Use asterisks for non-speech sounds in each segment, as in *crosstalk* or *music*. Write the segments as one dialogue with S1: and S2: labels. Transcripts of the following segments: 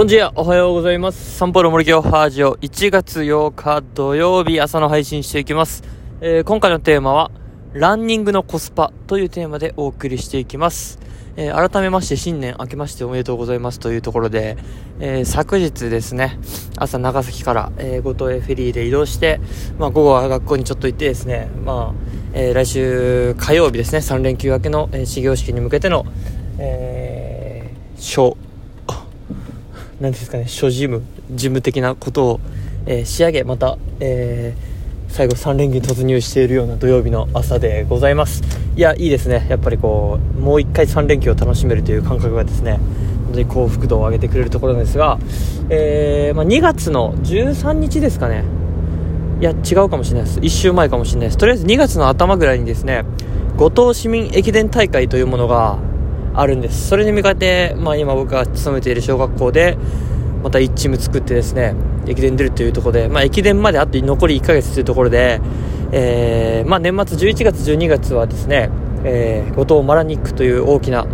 S1: こんにちは、おはようございます。サンポロ森京ハージオ1月8日土曜日朝の配信していきます。えー今回のテーマは、ランニングのコスパというテーマでお送りしていきます。えー改めまして新年明けましておめでとうございますというところで、えー昨日ですね、朝長崎から、えー五島へフェリーで移動して、まあ午後は学校にちょっと行ってですね、まあ、え来週火曜日ですね、3連休明けの、え始業式に向けての、えー、小、なんですかね、諸事務、事務的なことを、えー仕上げ、また、えー最後3連休突入しているような土曜日の朝でございます。いや、いいですね。やっぱりこう、もう一回3連休を楽しめるという感覚がですね、本当に幸福度を上げてくれるところなんですが、えーまあ、2月の13日ですかね。いや、違うかもしれないです。1週前かもしれないです。とりあえず2月の頭ぐらいにですね、五島市民駅伝大会というものがあるんです。それに向かって、まあ今僕が勤めている小学校で、また1チーム作ってですね、駅伝出るというところで、まあ駅伝まであと残り1ヶ月というところで、えー、まあ年末11月12月はですね、えー、五島マラニックという大きな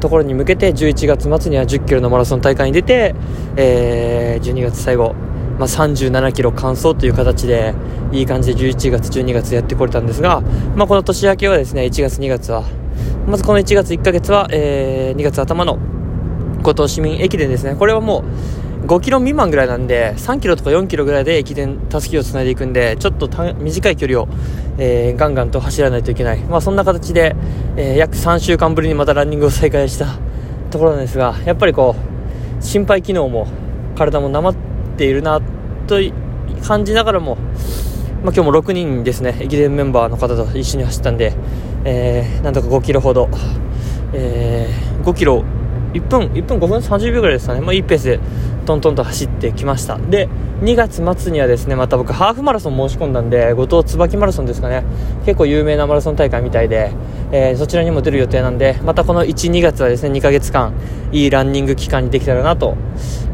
S1: ところに向けて11月末には10キロのマラソン大会に出て、えー、12月最後、まあ、37キロ完走という形でいい感じで11月12月やってこれたんですが、まあ、この年明けはですね1月2月はまずこの1月1ヶ月は、えー、2月頭の五島市民駅伝ですね。これはもう5キロ未満ぐらいなんで3キロとか4キロぐらいで駅伝たすきをつないでいくんでちょっと短い距離を、えーガンガンと走らないといけない、まあ、そんな形で、えー約3週間ぶりにまたランニングを再開した *laughs* ところなんですがやっぱりこう心肺機能も体もなまっているなと感じながらも、まあ、今日も6人ですね。駅伝メンバーの方と一緒に走ったんで、えーなんとか5キロほど、えー5キロ1分1分5分30秒ぐらいですかね、まあ、いいペースでトントンと走ってきました。で2月末にはですねまた僕ハーフマラソン申し込んだんで後藤椿マラソンですかね。結構有名なマラソン大会みたいで、えーそちらにも出る予定なんでまたこの12月はですね2ヶ月間いいランニング期間にできたらなと、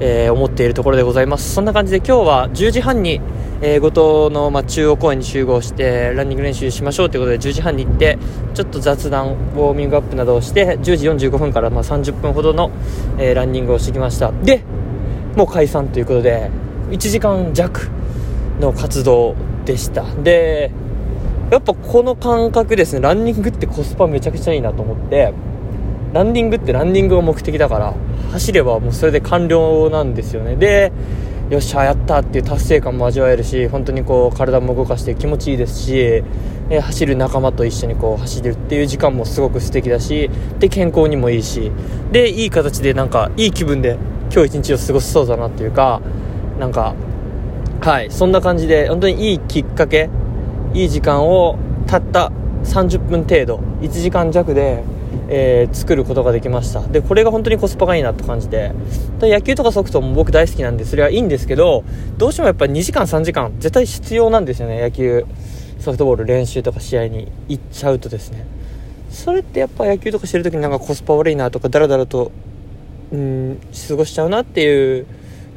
S1: えー思っているところでございます。そんな感じで今日は10時半にえー、後藤の、ま、中央公園に集合してランニング練習しましょうということで10時半に行ってちょっと雑談ウォーミングアップなどをして10時45分から、ま、30分ほどの、えーランニングをしてきました。でもう解散ということで1時間弱の活動でした。でやっぱこの感覚ですね。ランニングってコスパめちゃくちゃいいなと思ってランニングってランニングが目的だから走ればもうそれで完了なんですよね。でよっしゃやったっていう達成感も味わえるし本当にこう体も動かして気持ちいいですし、え走る仲間と一緒にこう走るっていう時間もすごく素敵だしで健康にもいいしでいい形でなんかいい気分で今日一日を過ごせそうだなっていうかなんかはいそんな感じで本当にいいきっかけいい時間をたった30分程度1時間弱で、えー作ることができました。でこれが本当にコスパがいいなって感じで。で野球とかソフトも僕大好きなんでそれはいいんですけどどうしてもやっぱり2時間3時間絶対必要なんですよね。野球ソフトボール練習とか試合に行っちゃうとですね。それってやっぱ野球とかしてる時になんかコスパ悪いなとかダラダラとうん過ごしちゃうなっていう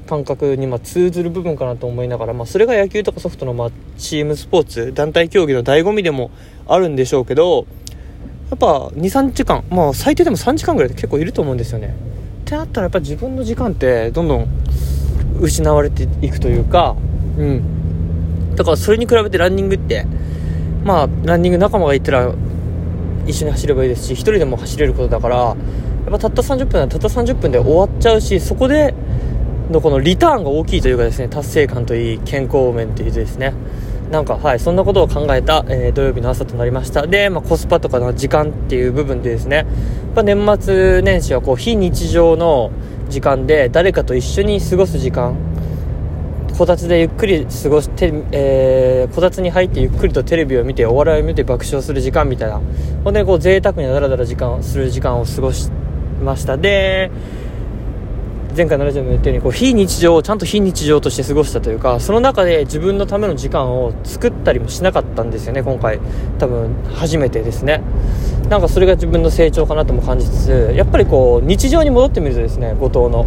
S1: 感覚にま通ずる部分かなと思いながら、まあ、それが野球とかソフトのまチームスポーツ団体競技の醍醐味でもあるんでしょうけどやっぱ23時間まあ最低でも3時間ぐらいで結構いると思うんですよね。ってなったらやっぱ自分の時間ってどんどん失われていくというかうん。だからそれに比べてランニングってまあランニング仲間がいたら一緒に走ればいいですし一人でも走れることだからやっぱたった30分はたった30分で終わっちゃうしそこでのこのリターンが大きいというかですね達成感といい健康面といいですね。なんかはいそんなことを考えた、えー土曜日の朝となりました。で、まあ、コスパとかの時間っていう部分でですね。やっぱ年末年始はこう非日常の時間で誰かと一緒に過ごす時間。こたつでゆっくり過ごして、えーこたつに入ってゆっくりとテレビを見てお笑いを見て爆笑する時間みたいな。本当にこう贅沢にダラダラ時間する時間を過ごしました。で前回のラジオも言ったようにこう非日常をちゃんと非日常として過ごしたというかその中で自分のための時間を作ったりもしなかったんですよね今回。多分初めてですね。なんかそれが自分の成長かなとも感じつつやっぱりこう日常に戻ってみるとですね後藤の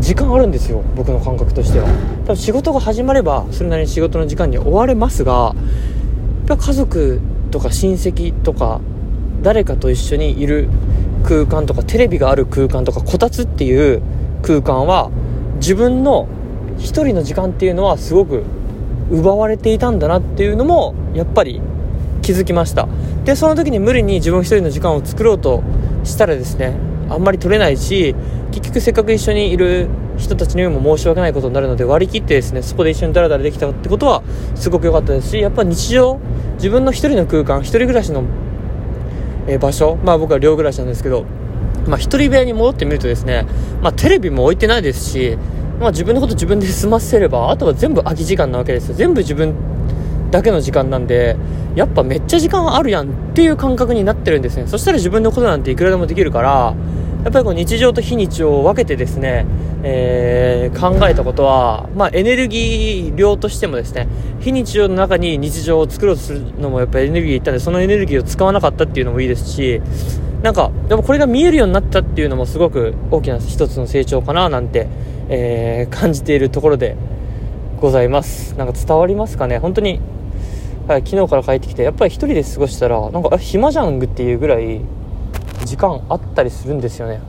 S1: 時間あるんですよ僕の感覚としては。多分仕事が始まればそれなりに仕事の時間に追われますがやっぱ家族とか親戚とか誰かと一緒にいる空間とかテレビがある空間とかこたつっていう空間は自分の一人の時間っていうのはすごく奪われていたんだなっていうのもやっぱり気づきました。でその時に無理に自分一人の時間を作ろうとしたらですねあんまり取れないし結局せっかく一緒にいる人たちにも申し訳ないことになるので割り切ってですねそこで一緒にダラダラできたってことはすごく良かったですしやっぱ日常自分の一人の空間一人暮らしの、場所まあ僕は寮暮らしなんですけどまあ一人部屋に戻ってみるとですねまあテレビも置いてないですしまあ自分のこと自分で済ませればあとは全部空き時間なわけです全部自分だけの時間なんでやっぱめっちゃ時間あるやんっていう感覚になってるんですね。そしたら自分のことなんていくらでもできるからやっぱりこう日常と非日常を分けてですね、えー、考えたことは、まあ、エネルギー量としてもですね非日常の中に日常を作ろうとするのもやっぱエネルギーいったんでそのエネルギーを使わなかったっていうのもいいですしなんかでもこれが見えるようになったっていうのもすごく大きな一つの成長かななんて、えー、感じているところでございます。なんか伝わりますかね？本当にはい、昨日から帰ってきてやっぱり1人で過ごしたらなんか暇じゃんっていうぐらい時間あったりするんですよね。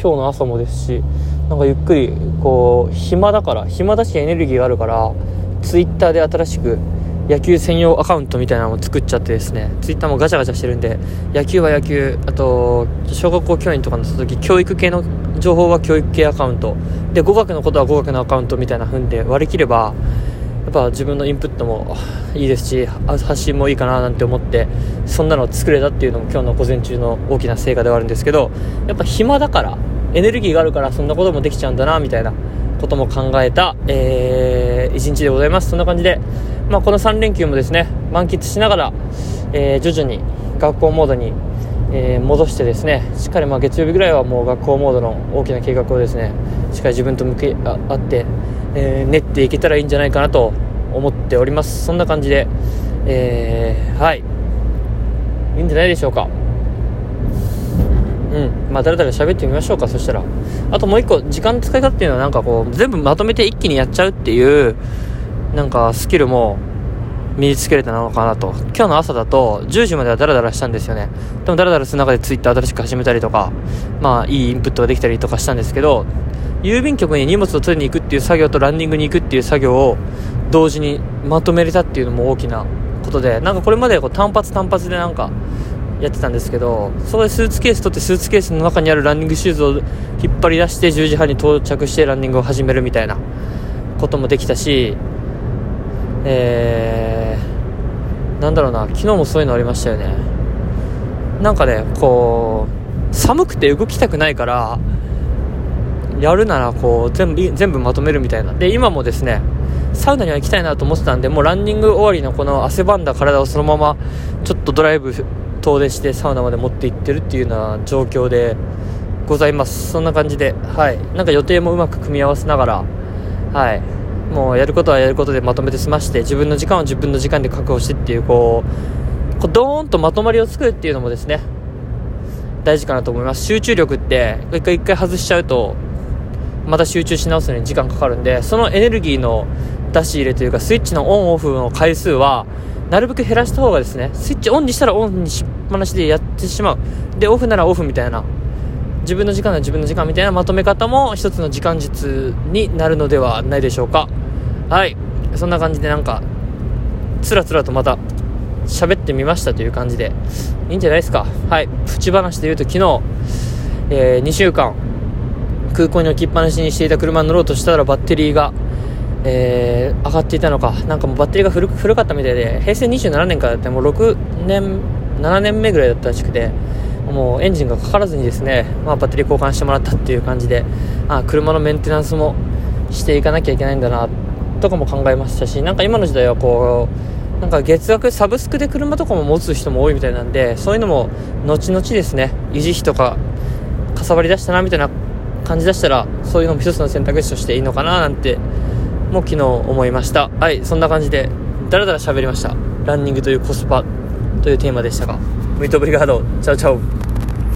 S1: 今日の朝もですしなんかゆっくりこう暇だから暇だしエネルギーがあるからツイッターで新しく野球専用アカウントみたいなのを作っちゃってですねツイッターもガチャガチャしてるんで野球は野球あと小学校教員とかの時教育系の情報は教育系アカウント。で語学のことは語学のアカウントみたいな風で割り切ればやっぱ自分のインプットもいいですし発信もいいかななんて思ってそんなのを作れたっていうのも今日の午前中の大きな成果ではあるんですけどやっぱ暇だからエネルギーがあるからそんなこともできちゃうんだなみたいなことも考えた、えー、一日でございます。そんな感じで、まあ、この3連休もですね満喫しながら、えー、徐々に学校モードに、えー、戻してですねしっかりまあ月曜日ぐらいはもう学校モードの大きな計画をですねしっかり自分と向き合ってえー、練っていけたらいいんじゃないかなと思っております。そんな感じで、えー、はい。いいんじゃないでしょうか。うん。まあだらだら喋ってみましょうか。そしたら。あともう一個時間の使い方っていうのはなんかこう全部まとめて一気にやっちゃうっていうなんかスキルも身につけれたのかなと。今日の朝だと10時まではダラダラしたんですよね。でもダラダラする中でツイッター新しく始めたりとかまあいいインプットができたりとかしたんですけど郵便局に荷物を取りに行くっていう作業とランニングに行くっていう作業を同時にまとめれたっていうのも大きなことでなんかこれまでこう単発単発でなんかやってたんですけどそこでスーツケース取ってスーツケースの中にあるランニングシューズを引っ張り出して10時半に到着してランニングを始めるみたいなこともできたしえー、なんだろうな昨日もそういうのありましたよね。なんかねこう寒くて動きたくないからやるならこう全部全部まとめるみたいな。で今もですねサウナには行きたいなと思ってたんでもうランニング終わりのこの汗ばんだ体をそのままちょっとドライブ遠出してサウナまで持って行ってるっていうような状況でございます。そんな感じではい。なんか予定もうまく組み合わせながらはい。もうやることはやることでまとめて済まして自分の時間は自分の時間で確保してっていうこうこうドーンとまとまりを作るっていうのもですね大事かなと思います。集中力って一回一回外しちゃうとまた集中し直すのに時間かかるんでそのエネルギーの出し入れというかスイッチのオンオフの回数はなるべく減らした方がですねスイッチオンにしたらオンにしっぱなしでやってしまう。でオフならオフみたいな自分の時間は自分の時間みたいなまとめ方も一つの時間術になるのではないでしょうか。はい。そんな感じでなんかつらつらとまた喋ってみましたという感じでいいんじゃないですか？はい。プチ話で言うと昨日、えー、2週間空港に置きっぱなしにしていた車に乗ろうとしたらバッテリーが、えー、上がっていたのか、なんかもうバッテリーが古古かったみたいで、平成27年からだってもう6年、7年目ぐらいだったらしくて、もうエンジンがかからずにですね、まあ、バッテリー交換してもらったっていう感じで、あ車のメンテナンスもしていかなきゃいけないんだなっ、とかも考えましたし、なんか今の時代はこう、なんか月額サブスクで車とかも持つ人も多いみたいなんで、そういうのも後々ですね、維持費とかかさばりだしたなみたいな感じ出したらそういうのも一つの選択肢としていいのかななんてもう昨日思いました。はいそんな感じでだらだら喋りました。ランニングというコスパというテーマでしたがミートブリガードチャウチャウ